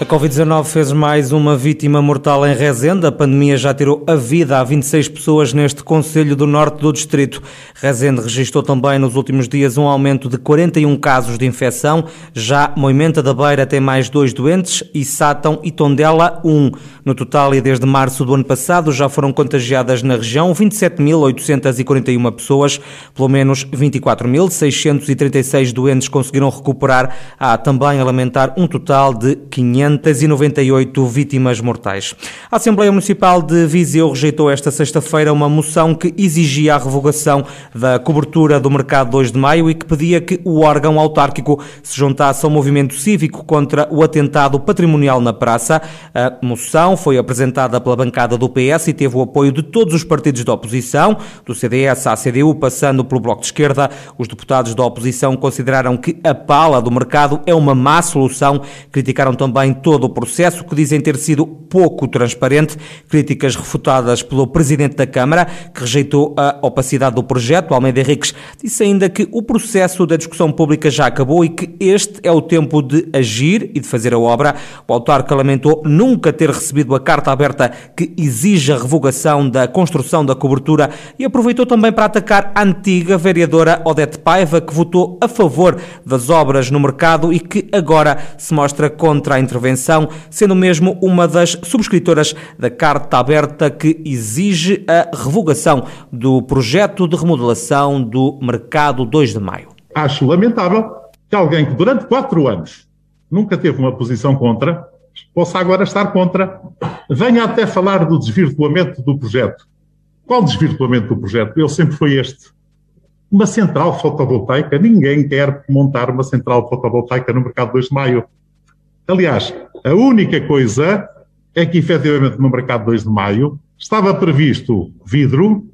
A Covid-19 fez mais uma vítima mortal em Rezende. A pandemia já tirou a vida a 26 pessoas neste Conselho do Norte do Distrito. Rezende registrou também nos últimos dias um aumento de 41 casos de infecção. Já Moimenta da Beira tem mais dois doentes e Sátão e Tondela um. No total, e desde março do ano passado, já foram contagiadas na região 27.841 pessoas. Pelo menos 24.636 doentes conseguiram recuperar. Há também a lamentar um total de 500 598 vítimas mortais. A Assembleia Municipal de Viseu rejeitou esta sexta-feira uma moção que exigia a revogação da cobertura do mercado 2 de maio e que pedia que o órgão autárquico se juntasse ao movimento cívico contra o atentado patrimonial na praça. A moção foi apresentada pela bancada do PS e teve o apoio de todos os partidos da oposição, do CDS à CDU, passando pelo Bloco de Esquerda. Os deputados da oposição consideraram que a pala do mercado é uma má solução. Criticaram também todo o processo, que dizem ter sido pouco transparente. Críticas refutadas pelo Presidente da Câmara, que rejeitou a opacidade do projeto. Almeida Henriques disse ainda que o processo da discussão pública já acabou e que este é o tempo de agir e de fazer a obra. O autarca lamentou nunca ter recebido a carta aberta que exige a revogação da construção da cobertura e aproveitou também para atacar a antiga vereadora Odete Paiva, que votou a favor das obras no mercado e que agora se mostra contra a intervenção intervenção, sendo mesmo uma das subscritoras da carta aberta que exige a revogação do projeto de remodelação do Mercado 2 de Maio. Acho lamentável que alguém que durante quatro anos nunca teve uma posição contra, possa agora estar contra, venha até falar do desvirtuamento do projeto. Qual desvirtuamento do projeto? Ele sempre foi este. Uma central fotovoltaica, ninguém quer montar uma central fotovoltaica no mercado 2 de maio. Aliás, a única coisa é que, efetivamente, no mercado 2 de maio estava previsto vidro,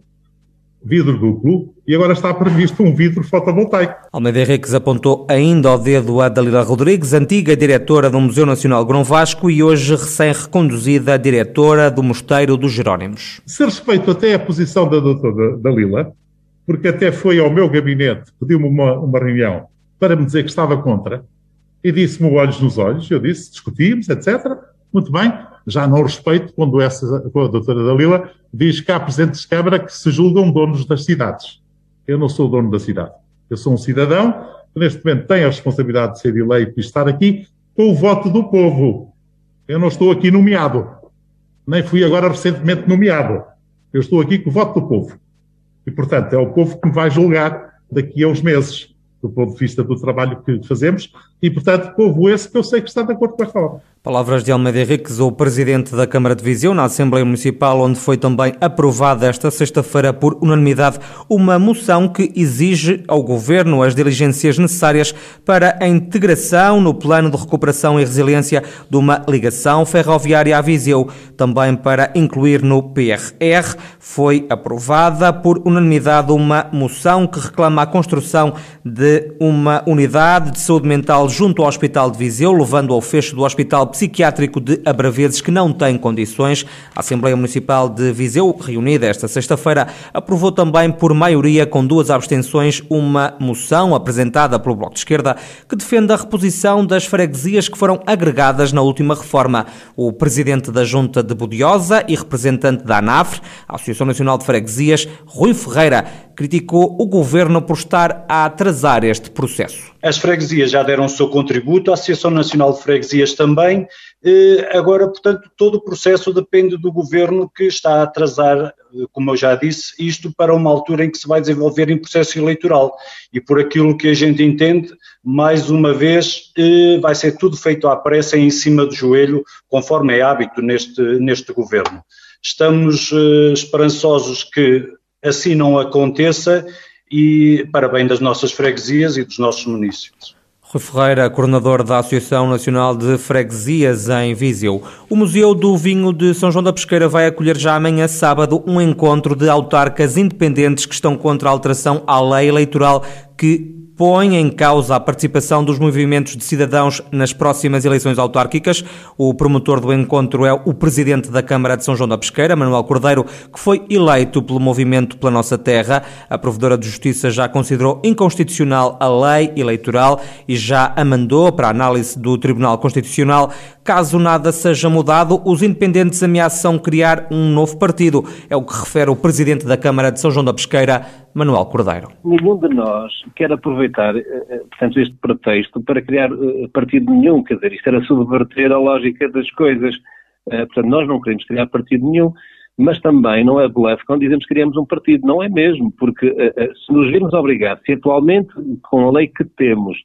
vidro duplo, e agora está previsto um vidro fotovoltaico. Almeida Henriques apontou ainda ao dedo a Dalila Rodrigues, antiga diretora do Museu Nacional Grão Vasco e hoje recém-reconduzida diretora do Mosteiro dos Jerónimos. Se respeito até a posição da doutora Dalila, porque até foi ao meu gabinete, pediu-me uma, uma reunião para me dizer que estava contra, e disse-me olhos nos olhos, eu disse, discutimos, etc. Muito bem, já não respeito quando, essa, quando a doutora Dalila diz que há presidentes de Câmara que se julgam donos das cidades. Eu não sou dono da cidade. Eu sou um cidadão que neste momento tem a responsabilidade de ser eleito e estar aqui com o voto do povo. Eu não estou aqui nomeado. Nem fui agora recentemente nomeado. Eu estou aqui com o voto do povo. E, portanto, é o povo que me vai julgar daqui a uns meses do ponto de vista do trabalho que fazemos e, portanto, povo esse que eu sei que está de acordo com esta obra. Palavras de Almeida Henriques, o presidente da Câmara de Viseu, na Assembleia Municipal, onde foi também aprovada esta sexta-feira por unanimidade uma moção que exige ao Governo as diligências necessárias para a integração no Plano de Recuperação e Resiliência de uma ligação ferroviária a Viseu, também para incluir no PRR. Foi aprovada por unanimidade uma moção que reclama a construção de uma unidade de saúde mental junto ao Hospital de Viseu, levando ao fecho do Hospital psiquiátrico de Abraveses que não tem condições. A Assembleia Municipal de Viseu, reunida esta sexta-feira, aprovou também por maioria com duas abstenções uma moção apresentada pelo Bloco de Esquerda que defende a reposição das freguesias que foram agregadas na última reforma. O presidente da Junta de Budiosa e representante da ANAFRE, a Associação Nacional de Freguesias, Rui Ferreira, criticou o governo por estar a atrasar este processo. As freguesias já deram o seu contributo, a Associação Nacional de Freguesias também. Eh, agora, portanto, todo o processo depende do governo que está a atrasar, eh, como eu já disse, isto para uma altura em que se vai desenvolver em processo eleitoral. E por aquilo que a gente entende, mais uma vez, eh, vai ser tudo feito à pressa em cima do joelho, conforme é hábito neste, neste governo. Estamos esperançosos que assim não aconteça e para bem das nossas freguesias e dos nossos municípios. Rui Ferreira, coordenador da Associação Nacional de Freguesias em Viseu. O Museu do Vinho de São João da Pesqueira vai acolher já amanhã sábado um encontro de autarcas independentes que estão contra a alteração à lei eleitoral que põe em causa a participação dos movimentos de cidadãos nas próximas eleições autárquicas. O promotor do encontro é o presidente da Câmara de São João da Pesqueira, Manuel Cordeiro, que foi eleito pelo movimento Pela Nossa Terra. A Provedora de Justiça já considerou inconstitucional a lei eleitoral e já a mandou para a análise do Tribunal Constitucional. Caso nada seja mudado, os independentes ameaçam criar um novo partido. É o que refere o presidente da Câmara de São João da Pesqueira, Manuel Cordeiro. Nenhum de nós quer aproveitar, eh, eh, portanto, este pretexto para criar eh, partido nenhum, quer dizer, isto era subverter a lógica das coisas. Portanto, nós não queremos criar partido nenhum, mas também não é bluff quando dizemos que criamos um partido. Não é mesmo, porque se nos virmos obrigados, se atualmente, com a lei que temos,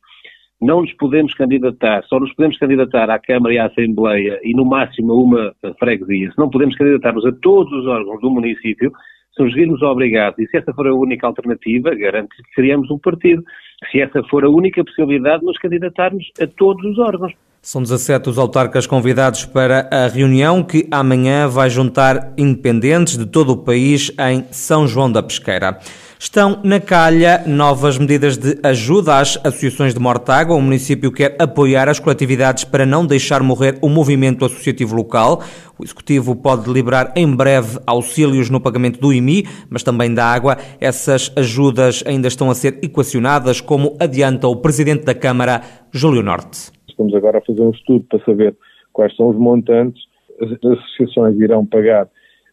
não nos podemos candidatar, só nos podemos candidatar à Câmara e à Assembleia e no máximo a uma freguesia, se não podemos candidatar-nos a todos os órgãos do município, se nos virmos obrigados, e se essa for a única alternativa, garanto que criamos um partido. Se essa for a única possibilidade, nos candidatarmos a todos os órgãos. São 17 os autarcas convidados para a reunião que amanhã vai juntar independentes de todo o país em São João da Pesqueira. Estão na calha novas medidas de ajuda às associações de Mortágua. O município quer apoiar as coletividades para não deixar morrer o movimento associativo local. O Executivo pode deliberar em breve auxílios no pagamento do IMI, mas também da água. Essas ajudas ainda estão a ser equacionadas, como adianta o Presidente da Câmara, Júlio Norte. Estamos agora a fazer um estudo para saber quais são os montantes. As associações irão pagar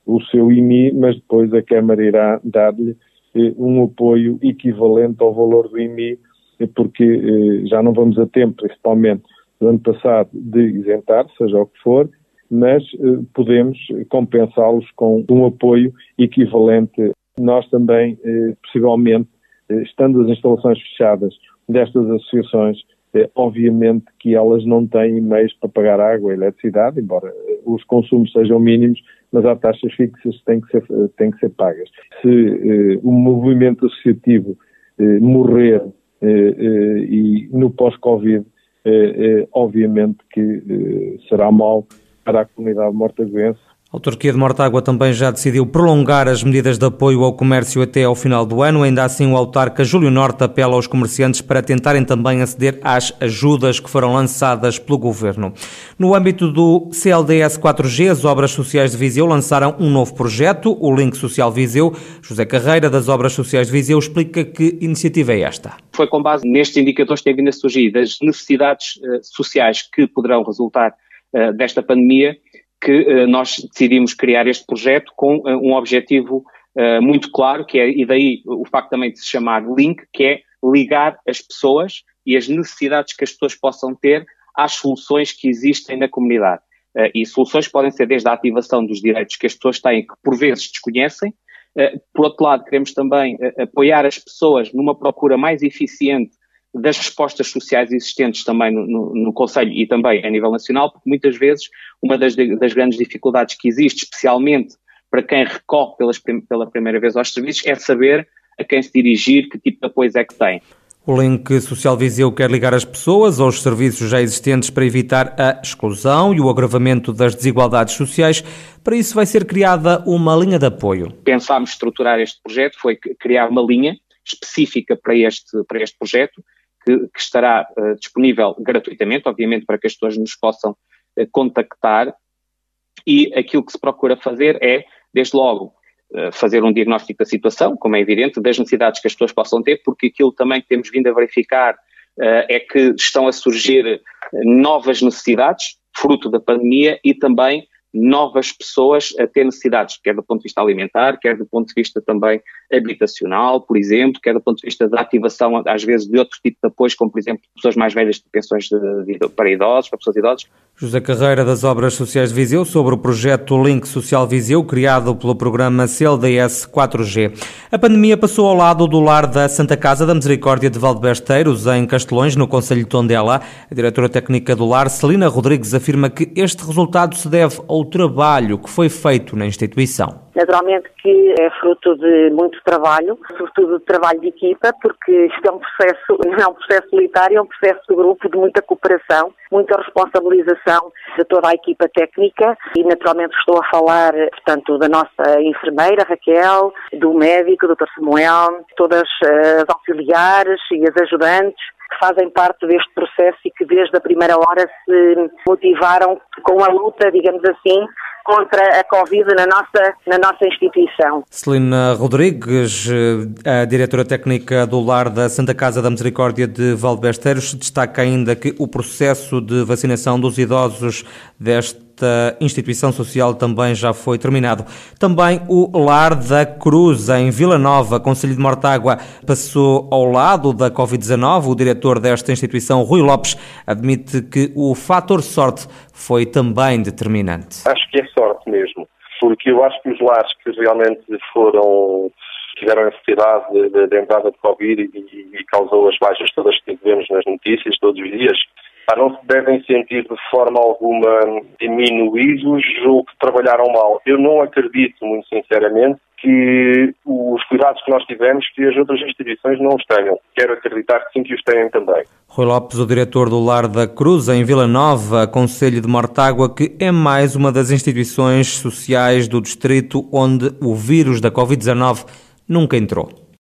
o seu IMI, mas depois a Câmara irá dar-lhe um apoio equivalente ao valor do IMI, eh, porque eh, já não vamos a tempo, principalmente do ano passado, de isentar, seja o que for, mas podemos compensá-los com um apoio equivalente. Nós também, possivelmente, estando as instalações fechadas destas associações, obviamente que elas não têm meios para pagar água e eletricidade, embora os consumos sejam mínimos, mas há taxas fixas que têm que ser, têm que ser pagas. Se eh, o movimento associativo eh, morrer eh, eh e no pós-Covid, eh, eh, obviamente que será mal para a comunidade mortaguense a autarquia de Mortágua também já decidiu prolongar as medidas de apoio ao comércio até ao final do ano. Ainda assim, o autarca Júlio Norte apela aos comerciantes para tentarem também aceder às ajudas que foram lançadas pelo governo. No âmbito do CLDS 4G, as Obras Sociais de Viseu lançaram um novo projeto, o Link Social Viseu. José Carreira, das Obras Sociais de Viseu, explica que iniciativa é esta. Foi com base nestes indicadores que têm vindo a surgir, das necessidades uh, sociais que poderão resultar uh, desta pandemia, que uh, nós decidimos criar este projeto com uh, um objetivo uh, muito claro, que é, e daí o facto também de se chamar Link, que é ligar as pessoas e as necessidades que as pessoas possam ter às soluções que existem na comunidade. e soluções podem ser desde a ativação dos direitos que as pessoas têm, que por vezes desconhecem, por outro lado, queremos também apoiar as pessoas numa procura mais eficiente das respostas sociais existentes também no, no, no, Conselho e também a nível nacional, porque muitas vezes uma das, das grandes dificuldades que existe, especialmente para quem recorre pelas, pela primeira vez aos serviços, é saber a quem se dirigir, que tipo de apoio é que tem. O Link Social Viseu quer ligar as pessoas aos serviços já existentes para evitar a exclusão e o agravamento das desigualdades sociais. Para isso vai ser criada uma linha de apoio. Pensámos estruturar este projeto, foi criar uma linha específica para este, para este projeto, que, que estará uh, disponível gratuitamente, obviamente, para que as pessoas nos possam uh, contactar. E aquilo que se procura fazer é, desde logo, uh, fazer um diagnóstico da situação, como é evidente, das necessidades que as pessoas possam ter, porque aquilo também que temos vindo a verificar é que estão a surgir novas necessidades, fruto da pandemia, e também novas pessoas a ter necessidades, quer do ponto de vista alimentar, quer do ponto de vista também habitacional, por exemplo, quer do ponto de vista da ativação, às vezes, de outro tipo de apoios, como, por exemplo, pessoas mais velhas de pensões de, de, para idosos, para pessoas idosas. José Carreira, das Obras Sociais de Viseu, sobre o projeto Link Social Viseu, criado pelo programa CLDS 4G. A pandemia passou ao lado do lar da Santa Casa da Misericórdia de Valdebesteiros, em Castelões, no Conselho de Tondela. A diretora técnica do lar, Celina Rodrigues, afirma que este resultado se deve ao trabalho que foi feito na instituição. Naturalmente que é fruto de muito trabalho, sobretudo de trabalho de equipa, porque isto é um processo, não é um processo solitário, é um processo de grupo, de muita cooperação, muita responsabilização de toda a equipa técnica e naturalmente estou a falar, portanto, da nossa enfermeira Raquel, do médico, Dr. Samuel, todas as auxiliares e as ajudantes, que fazem parte deste processo e que desde a primeira hora se motivaram com a luta, digamos assim, contra a Covid na nossa, na nossa instituição. Celina Rodrigues, a diretora técnica do Lar da Santa Casa da Misericórdia de Valdebesteiros, destaca ainda que o processo de vacinação dos idosos deste esta instituição social também já foi terminado. Também o Lar da Cruz, em Vila Nova, Conselho de Mortágua, passou ao lado da Covid-19. O diretor desta instituição, Rui Lopes, admite que o fator sorte foi também determinante. Acho que é sorte mesmo, porque eu acho que os lares que realmente foram tiveram a necessidade de, de, de, entrada de Covid e, e, causou as baixas todas que vemos nas notícias todos os dias, não se devem sentir de forma alguma diminuídos ou que trabalharam mal. Eu não acredito, muito sinceramente, que os cuidados que nós tivemos, que as outras instituições não os tenham. Quero acreditar que sim, que os têm também. Rui Lopes, o diretor do Lar da Cruz, em Vila Nova, Conselho de Mortágua, que é mais uma das instituições sociais do distrito onde o vírus da Covid-19 nunca entrou.